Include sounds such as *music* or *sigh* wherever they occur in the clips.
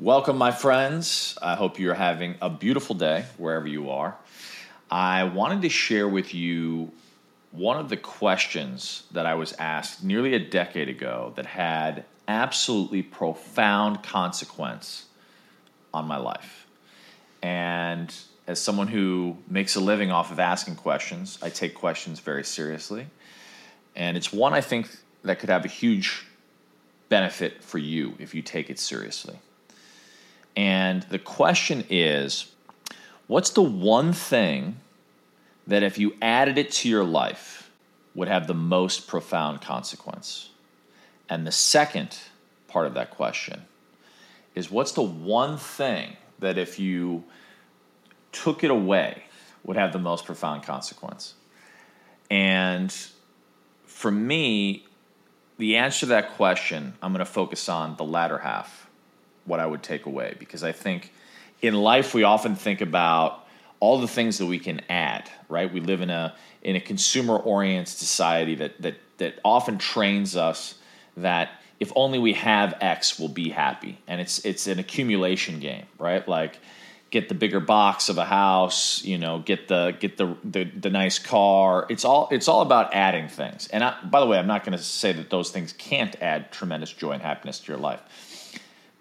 Welcome, my friends. I hope you're having a beautiful day wherever you are. I wanted to share with you one of the questions that I was asked nearly a decade ago that had absolutely profound consequence on my life. And as someone who makes a living off of asking questions, I take questions very seriously. And it's one I think that could have a huge benefit for you if you take it seriously. And the question is what's the one thing that if you added it to your life would have the most profound consequence? And the second part of that question is what's the one thing that if you took it away would have the most profound consequence? And for me, the answer to that question, I'm going to focus on the latter half what I would take away because I think in life we often think about all the things that we can add, right? We live in a in a consumer oriented society that that that often trains us that if only we have X, we'll be happy, and it's it's an accumulation game, right? Like get the bigger box of a house, you know, get the get the the, the nice car. It's all it's all about adding things. And I, by the way, I'm not going to say that those things can't add tremendous joy and happiness to your life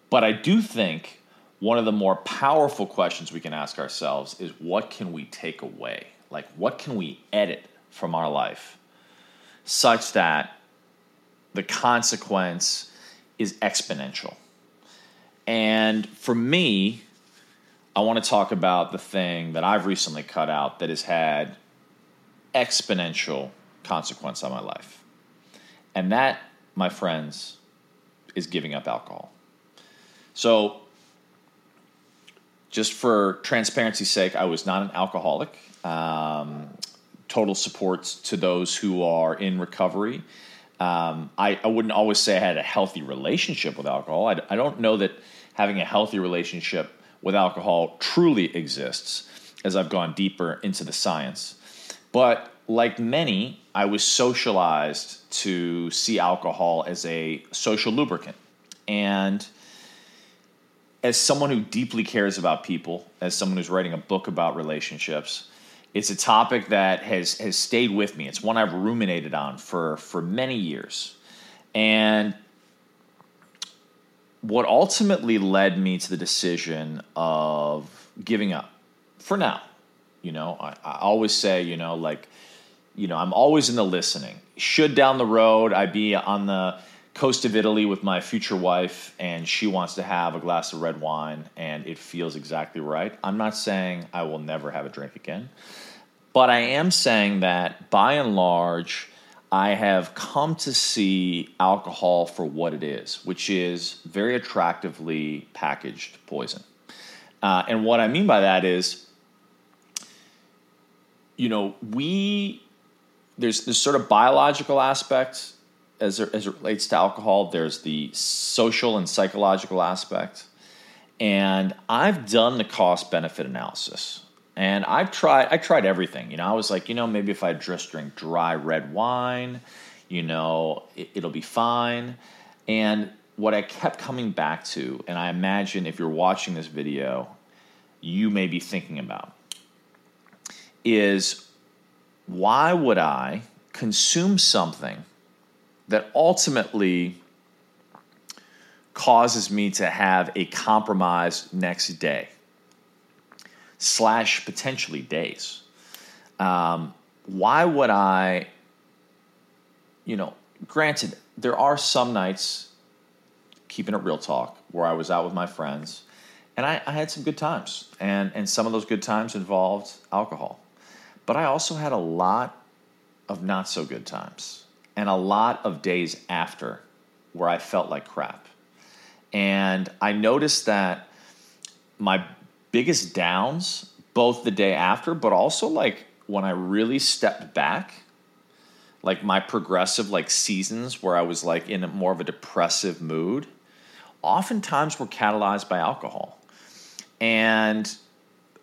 but I do think one of the more powerful questions we can ask ourselves is what can we take away? Like, what can we edit from our life such that the consequence is exponential? And for me, I want to talk about the thing that I've recently cut out that has had exponential consequence on my life. And that, my friends, is giving up alcohol. So, just for transparency's sake, I was not an alcoholic. Um, total support to those who are in recovery. Um, I, I, wouldn't always say I had a healthy relationship with alcohol. I, I don't know that having a healthy relationship with alcohol truly exists as I've gone deeper into the science. But like many, I was socialized to see alcohol as a social lubricant. And as someone who deeply cares about people, as someone who's writing a book about relationships, it's a topic that has has stayed with me. It's one I've ruminated on for for many years. And what ultimately led me to the decision of giving up for now. You know, I, I always say, you know, like, you know, I'm always in the listening. Should down the road I be on the coast of Italy with my future wife, and she wants to have a glass of red wine, and it feels exactly right. I'm not saying I will never have a drink again, but I am saying that by and large, I have come to see alcohol for what it is, which is very attractively packaged poison. Uh, and what I mean by that is, you know, we there's this sort of biological aspect as as it relates to alcohol, there's the social and psychological aspect. And I've done the cost benefit analysis. And I've tried I tried everything. You know, I was like, you know, maybe if I just drink dry red wine, you know, it, it'll be fine. And what I kept coming back to, and I imagine if you're watching this video, you may be thinking about, is why would I consume something that ultimately causes me to have a compromise next day slash potentially days. Um, why would I, you know, granted, there are some nights, keeping it real talk, where I was out with my friends and I, I had some good times. And, and some of those good times involved alcohol. But I also had a lot of not so good times and a lot of days after where I felt like crap. And I noticed that my biggest downs, both the day after, but also like when I really stepped back, like my progressive like seasons where I was like in more of a depressive mood, oftentimes were catalyzed by alcohol. And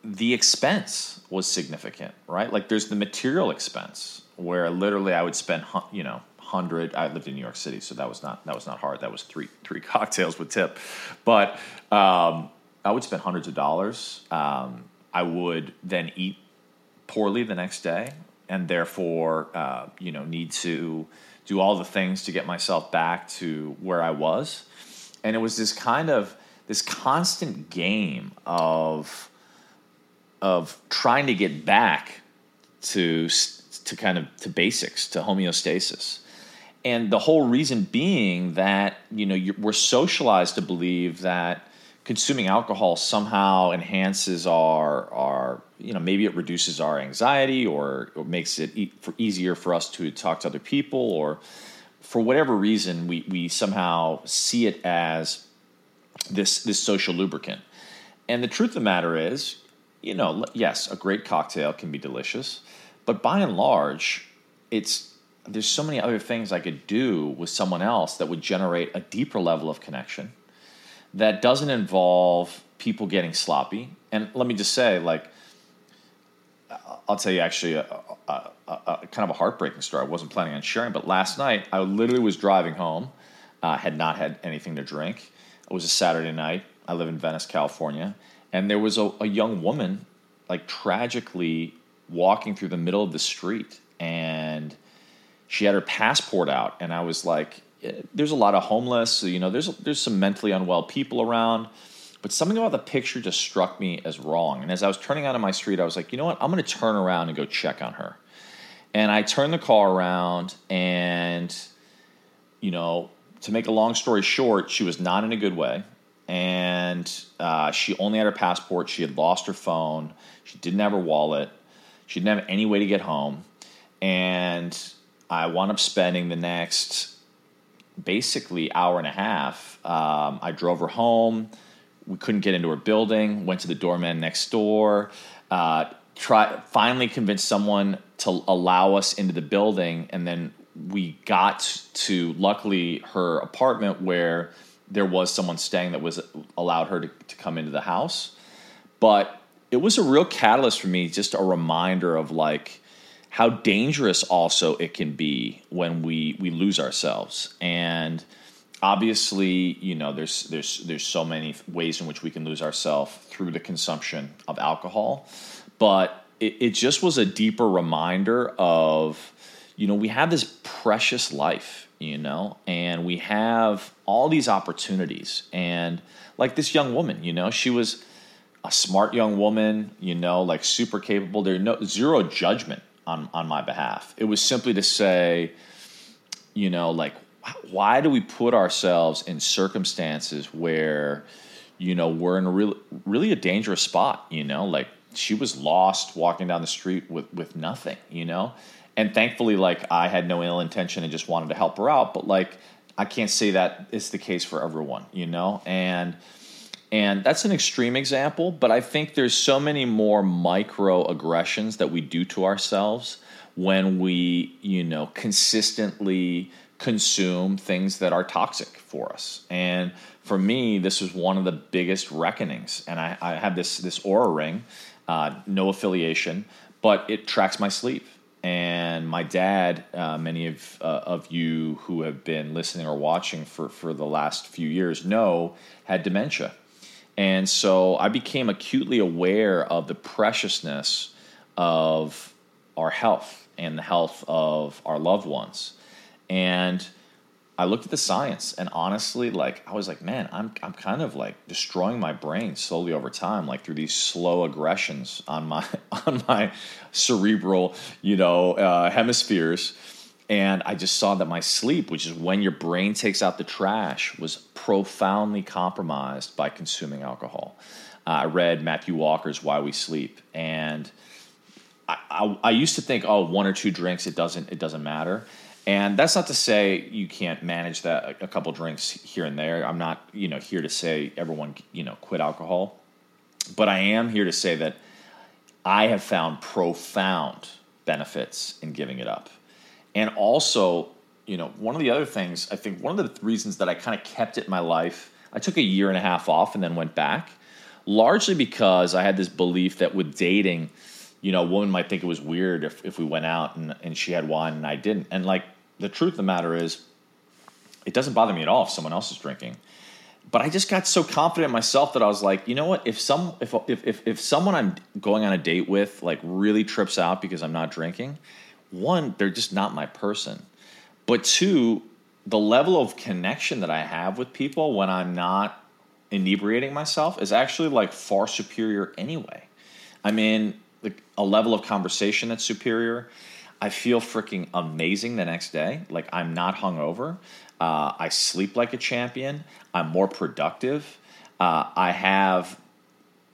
the expense was significant, right? Like there's the material expense where literally I would spend, you know, hundred. I lived in New York City, so that was not that was not hard. That was three three *laughs* cocktails with tip, but um, I would spend hundreds of dollars. Um, I would then eat poorly the next day, and therefore, uh, you know, need to do all the things to get myself back to where I was. And it was this kind of this constant game of of trying to get back to to kind of to basics to homeostasis. And the whole reason being that you know we're socialized to believe that consuming alcohol somehow enhances our our you know maybe it reduces our anxiety or, or makes it e- for easier for us to talk to other people or for whatever reason we we somehow see it as this this social lubricant. And the truth of the matter is you know yes a great cocktail can be delicious but by and large it's there's so many other things I could do with someone else that would generate a deeper level of connection that doesn't involve people getting sloppy. And let me just say, like, I'll tell you actually a, a, a, a kind of a heartbreaking story. I wasn't planning on sharing, but last night I literally was driving home, uh, had not had anything to drink. It was a Saturday night. I live in Venice, California, and there was a, a young woman, like tragically walking through the middle of the street, and she had her passport out, and I was like, there's a lot of homeless. so, You know, there's there's some mentally unwell people around, but something about the picture just struck me as wrong. And as I was turning onto my street, I was like, you know what? I'm going to turn around and go check on her. And I turned the car around, and you know, to make a long story short, she was not in a good way, and uh, she only had her passport. She had lost her phone. She didn't have her wallet. She didn't have any way to get home, and I wound up spending the next basically hour and a half. Um, I drove her home. We couldn't get into her building. Went to the doorman next door. Uh, try finally convinced someone to allow us into the building, and then we got to luckily her apartment where there was someone staying that was allowed her to, to come into the house. But it was a real catalyst for me, just a reminder of like how dangerous also it can be when we we lose ourselves. And obviously you know there's there's there's so many ways in which we can lose ourselves through the consumption of alcohol. But it, it just was a deeper reminder of you know we have this precious life you know and we have all these opportunities. And like this young woman you know she was a smart young woman you know like super capable there's no zero judgment on on my behalf. It was simply to say, you know, like why do we put ourselves in circumstances where you know we're in a really really a dangerous spot, you know, like she was lost walking down the street with with nothing, you know? And thankfully like I had no ill intention and just wanted to help her out, but like I can't say that it's the case for everyone, you know? And and that's an extreme example, but I think there's so many more microaggressions that we do to ourselves when we, you know, consistently consume things that are toxic for us. And for me, this was one of the biggest reckonings. And I, I have this this Oura ring, uh, no affiliation, but it tracks my sleep. And my dad, uh, many of uh, of you who have been listening or watching for for the last few years know, had dementia and so I became acutely aware of the preciousness of our health and the health of our loved ones. And I looked at the science and honestly, like I was like, man, I'm I'm kind of like destroying my brain slowly over time, like through these slow aggressions on my *laughs* on my cerebral, you know, uh, hemispheres and I just saw that my sleep, which is when your brain takes out the trash, was profoundly compromised by consuming alcohol. Uh, I read Matthew Walker's Why We Sleep, and I, I, I, used to think, oh, one or two drinks, it doesn't, it doesn't matter. And that's not to say you can't manage that a couple drinks here and there. I'm not, you know, here to say everyone, you know, quit alcohol, but I am here to say that I have found profound benefits in giving it up. And also, you know, one of the other things, I think one of the reasons that I kind of kept it in my life, I took a year and a half off and then went back, largely because I had this belief that with dating, you know, a woman might think it was weird if, if we went out and, and she had wine and I didn't. And like, the truth of the matter is, it doesn't bother me at all if someone else is drinking. But I just got so confident in myself that I was like, you know what? If some if if if, if someone I'm going on a date with like really trips out because I'm not drinking, one, they're just not my person. But two, the level of connection that I have with people when I'm not inebriating myself is actually like far superior anyway. I'm in a level of conversation that's superior. I feel freaking amazing the next day. Like I'm not hungover. Uh, I sleep like a champion. I'm more productive. Uh, I have,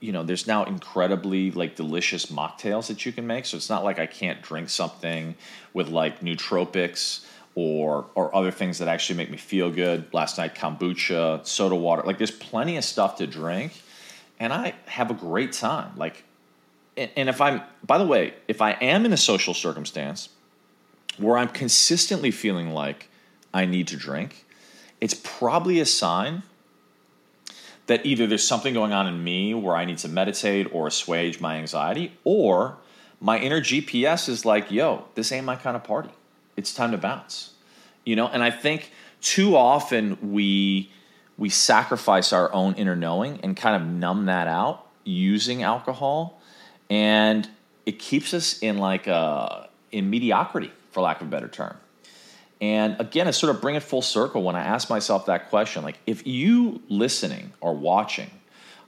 you know, there's now incredibly like delicious mocktails that you can make. So it's not like I can't drink something with like nootropics or or other things that actually make me feel good. Last night, kombucha, soda water. Like there's plenty of stuff to drink, and I have a great time. Like, and, if I'm, by the way, if I am in a social circumstance where I'm consistently feeling like I need to drink, it's probably a sign that either there's something going on in me where I need to meditate or assuage my anxiety, or my inner GPS is like, yo, this ain't my kind of party it's time to bounce. You know, and I think too often we we sacrifice our own inner knowing and kind of numb that out using alcohol and it keeps us in like a in mediocrity for lack of a better term and again i sort of bring it full circle when i ask myself that question. Like if you listening or watching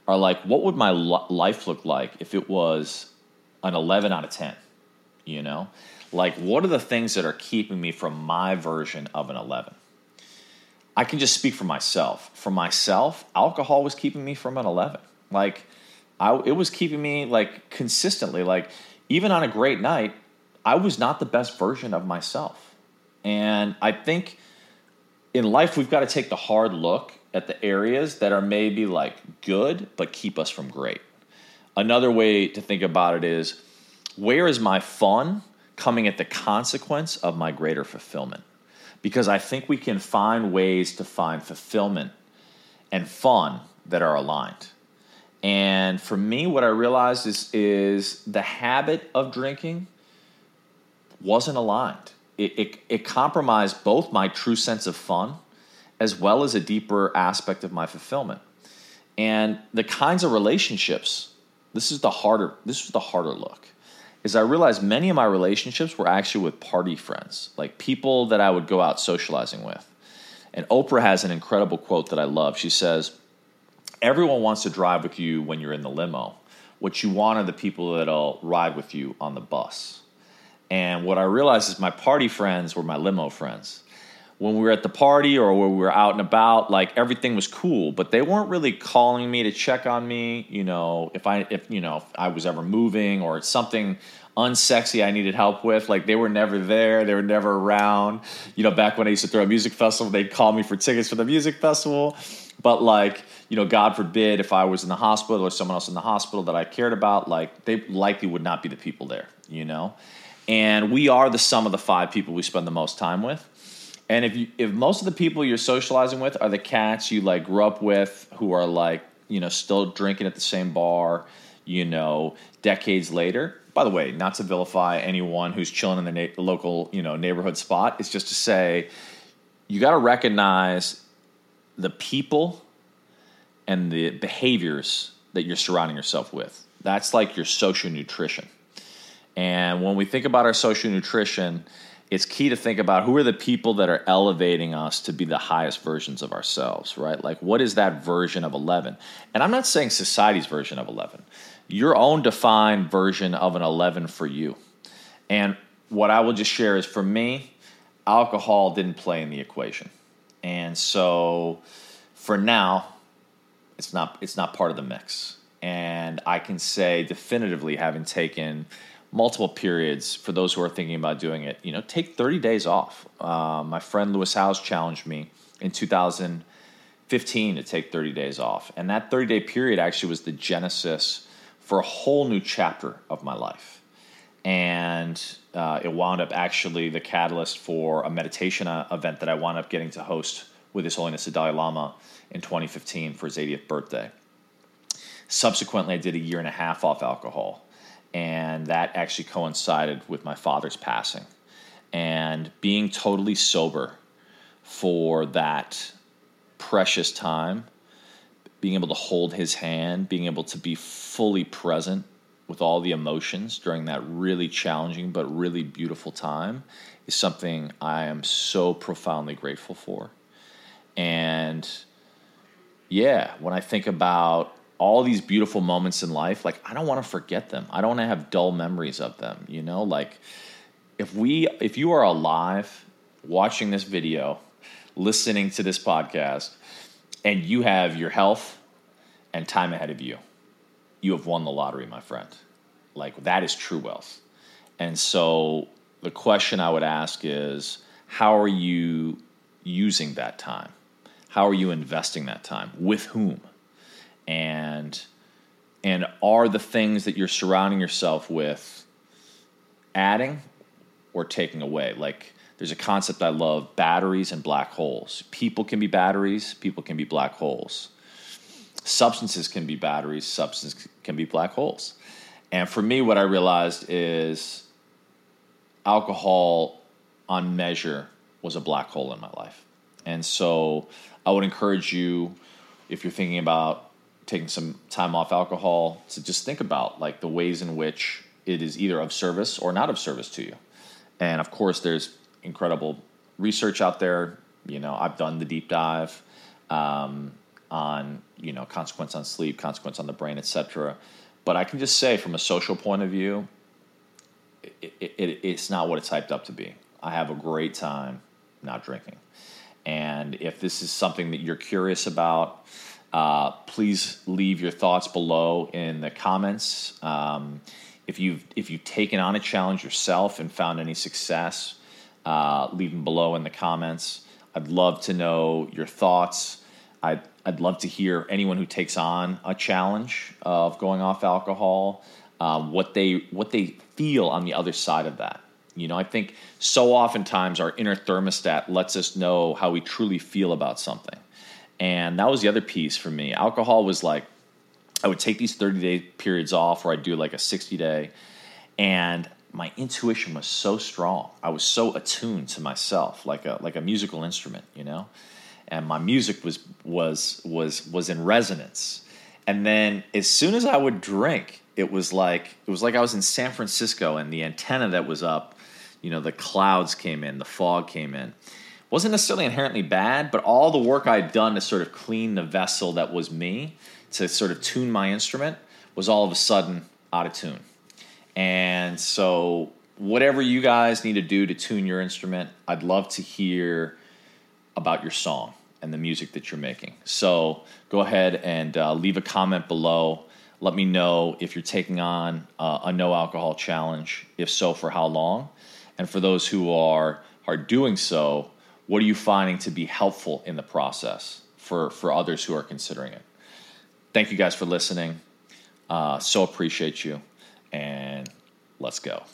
are like what would my life look like if it was an 11 out of 10 you know? Like what are the things that are keeping me from my version of an 11 i can just speak for myself. For myself alcohol was keeping me from an 11 like I, it was keeping me like consistently like even on a great night i was not the best version of myself and i think in life we've got to take the hard look at the areas that are maybe like good but keep us from great another way to think about it is where is my fun coming at the consequence of my greater fulfillment. Because I think we can find ways to find fulfillment and fun that are aligned. And for me, what I realized is, is the habit of drinking wasn't aligned. It, it, it compromised both my true sense of fun as well as a deeper aspect of my fulfillment. And the kinds of relationships, this is the harder, this is the harder look is I realized many of my relationships were actually with party friends, like people that I would go out socializing with. And Oprah has an incredible quote that I love. She says, Everyone wants to drive with you when you're in the limo. What you want are the people that'll ride with you on the bus. And what I realized is my party friends were my limo friends when we were at the party or when we were out and about, like everything was cool, but they weren't really calling me to check on me. You know, if I if you know if I was ever moving or something unsexy I needed help with, like they were never there. They were never around. You know, back when I used to throw a music festival, they'd call me for tickets for the music festival. But like, you know, God forbid if I was in the hospital or someone else in the hospital that I cared about, like they likely would not be the people there. You know. And we are the sum of the five people we spend the most time with. And if you if most of the people you're socializing with are the cats you like grew up with who are like, you know, still drinking at the same bar, you know, decades later. By the way, not to vilify anyone who's chilling in the na- local, you know, neighborhood spot. It's just to say you got to recognize the people and the behaviors that you're surrounding yourself with. That's like your social nutrition. And when we think about our social nutrition, it's key to think about who are the people that are elevating us to be the highest versions of ourselves, right? Like, what is that version of 11? And I'm not saying society's version of 11, your own defined version of an 11 for you. And what I will just share is for me, alcohol didn't play in the equation. And so for now, it's not it's not part of the mix. And I can say definitively having taken multiple periods for those who are thinking about doing it. You know, take 30 days off. Uh, my friend Lewis Howes challenged me in 2015 to take 30 days off, and that 30 day period actually was the genesis for a whole new chapter of my life. And uh, it wound up actually the catalyst for a meditation uh, event that I wound up getting to host with His Holiness the Dalai Lama in 2015 for his 80th birthday. Subsequently, I did a year and a half off alcohol and that actually coincided with my father's passing. and being totally sober for that precious time, being able to hold his hand, being able to be fully present with all the emotions during that really challenging but really beautiful time is something I am so profoundly grateful for. And yeah, when I think about all these beautiful moments in life, like I don't want to forget them. I don't want to have dull memories of them, you know? Like if we if you are alive watching this video, listening to this podcast, and you have your health and time ahead of you, you have won the lottery, my friend. Like that is true wealth. And so the question I would ask is how are you using that time? How are you investing that time? With whom? And and are the things that you're surrounding yourself with adding or taking away? Like there's a concept I love batteries and black holes. People can be batteries, people can be black holes. Substances can be batteries, substances can be black holes. And for me, what I realized is alcohol on measure was a black hole in my life. And so I would encourage you, if you're thinking about taking some time off alcohol, to just think about like the ways in which it is either of service or not of service to you. And of course, there's incredible research out there. You know, I've done the deep dive um, on you know consequence on sleep, consequence on the brain, etc. But I can just say, from a social point of view, it, it, it's not what it's hyped up to be. I have a great time not drinking. And if this is something that you're curious about, uh, please leave your thoughts below in the comments. Um, if you've if you've taken on a challenge yourself and found any success, uh, leave them below in the comments. I'd love to know your thoughts. I'd, I'd love to hear anyone who takes on a challenge of going off alcohol, um, what they what they feel on the other side of that. You know, I think so oftentimes our inner thermostat lets us know how we truly feel about something. And that was the other piece for me. Alcohol was like, I would take these 30 day periods off, or I'd do like a 60 day, and my intuition was so strong. I was so attuned to myself, like a like a musical instrument, you know. And my music was was was was in resonance. And then as soon as I would drink, it was like it was like I was in San Francisco, and the antenna that was up, you know, the clouds came in, the fog came in. Wasn't necessarily inherently bad, but all the work I'd done to sort of clean the vessel that was me, to sort of tune my instrument, was all of a sudden out of tune and so, whatever you guys need to do to tune your instrument, I'd love to hear about your song and the music that you're making. So, go ahead and uh, leave a comment below. Let me know if you're taking on uh, a no alcohol challenge. If so, for how long? And for those who are are doing so, what are you finding to be helpful in the process for for others who are considering it? Thank you guys for listening. Uh, so appreciate you and let's go.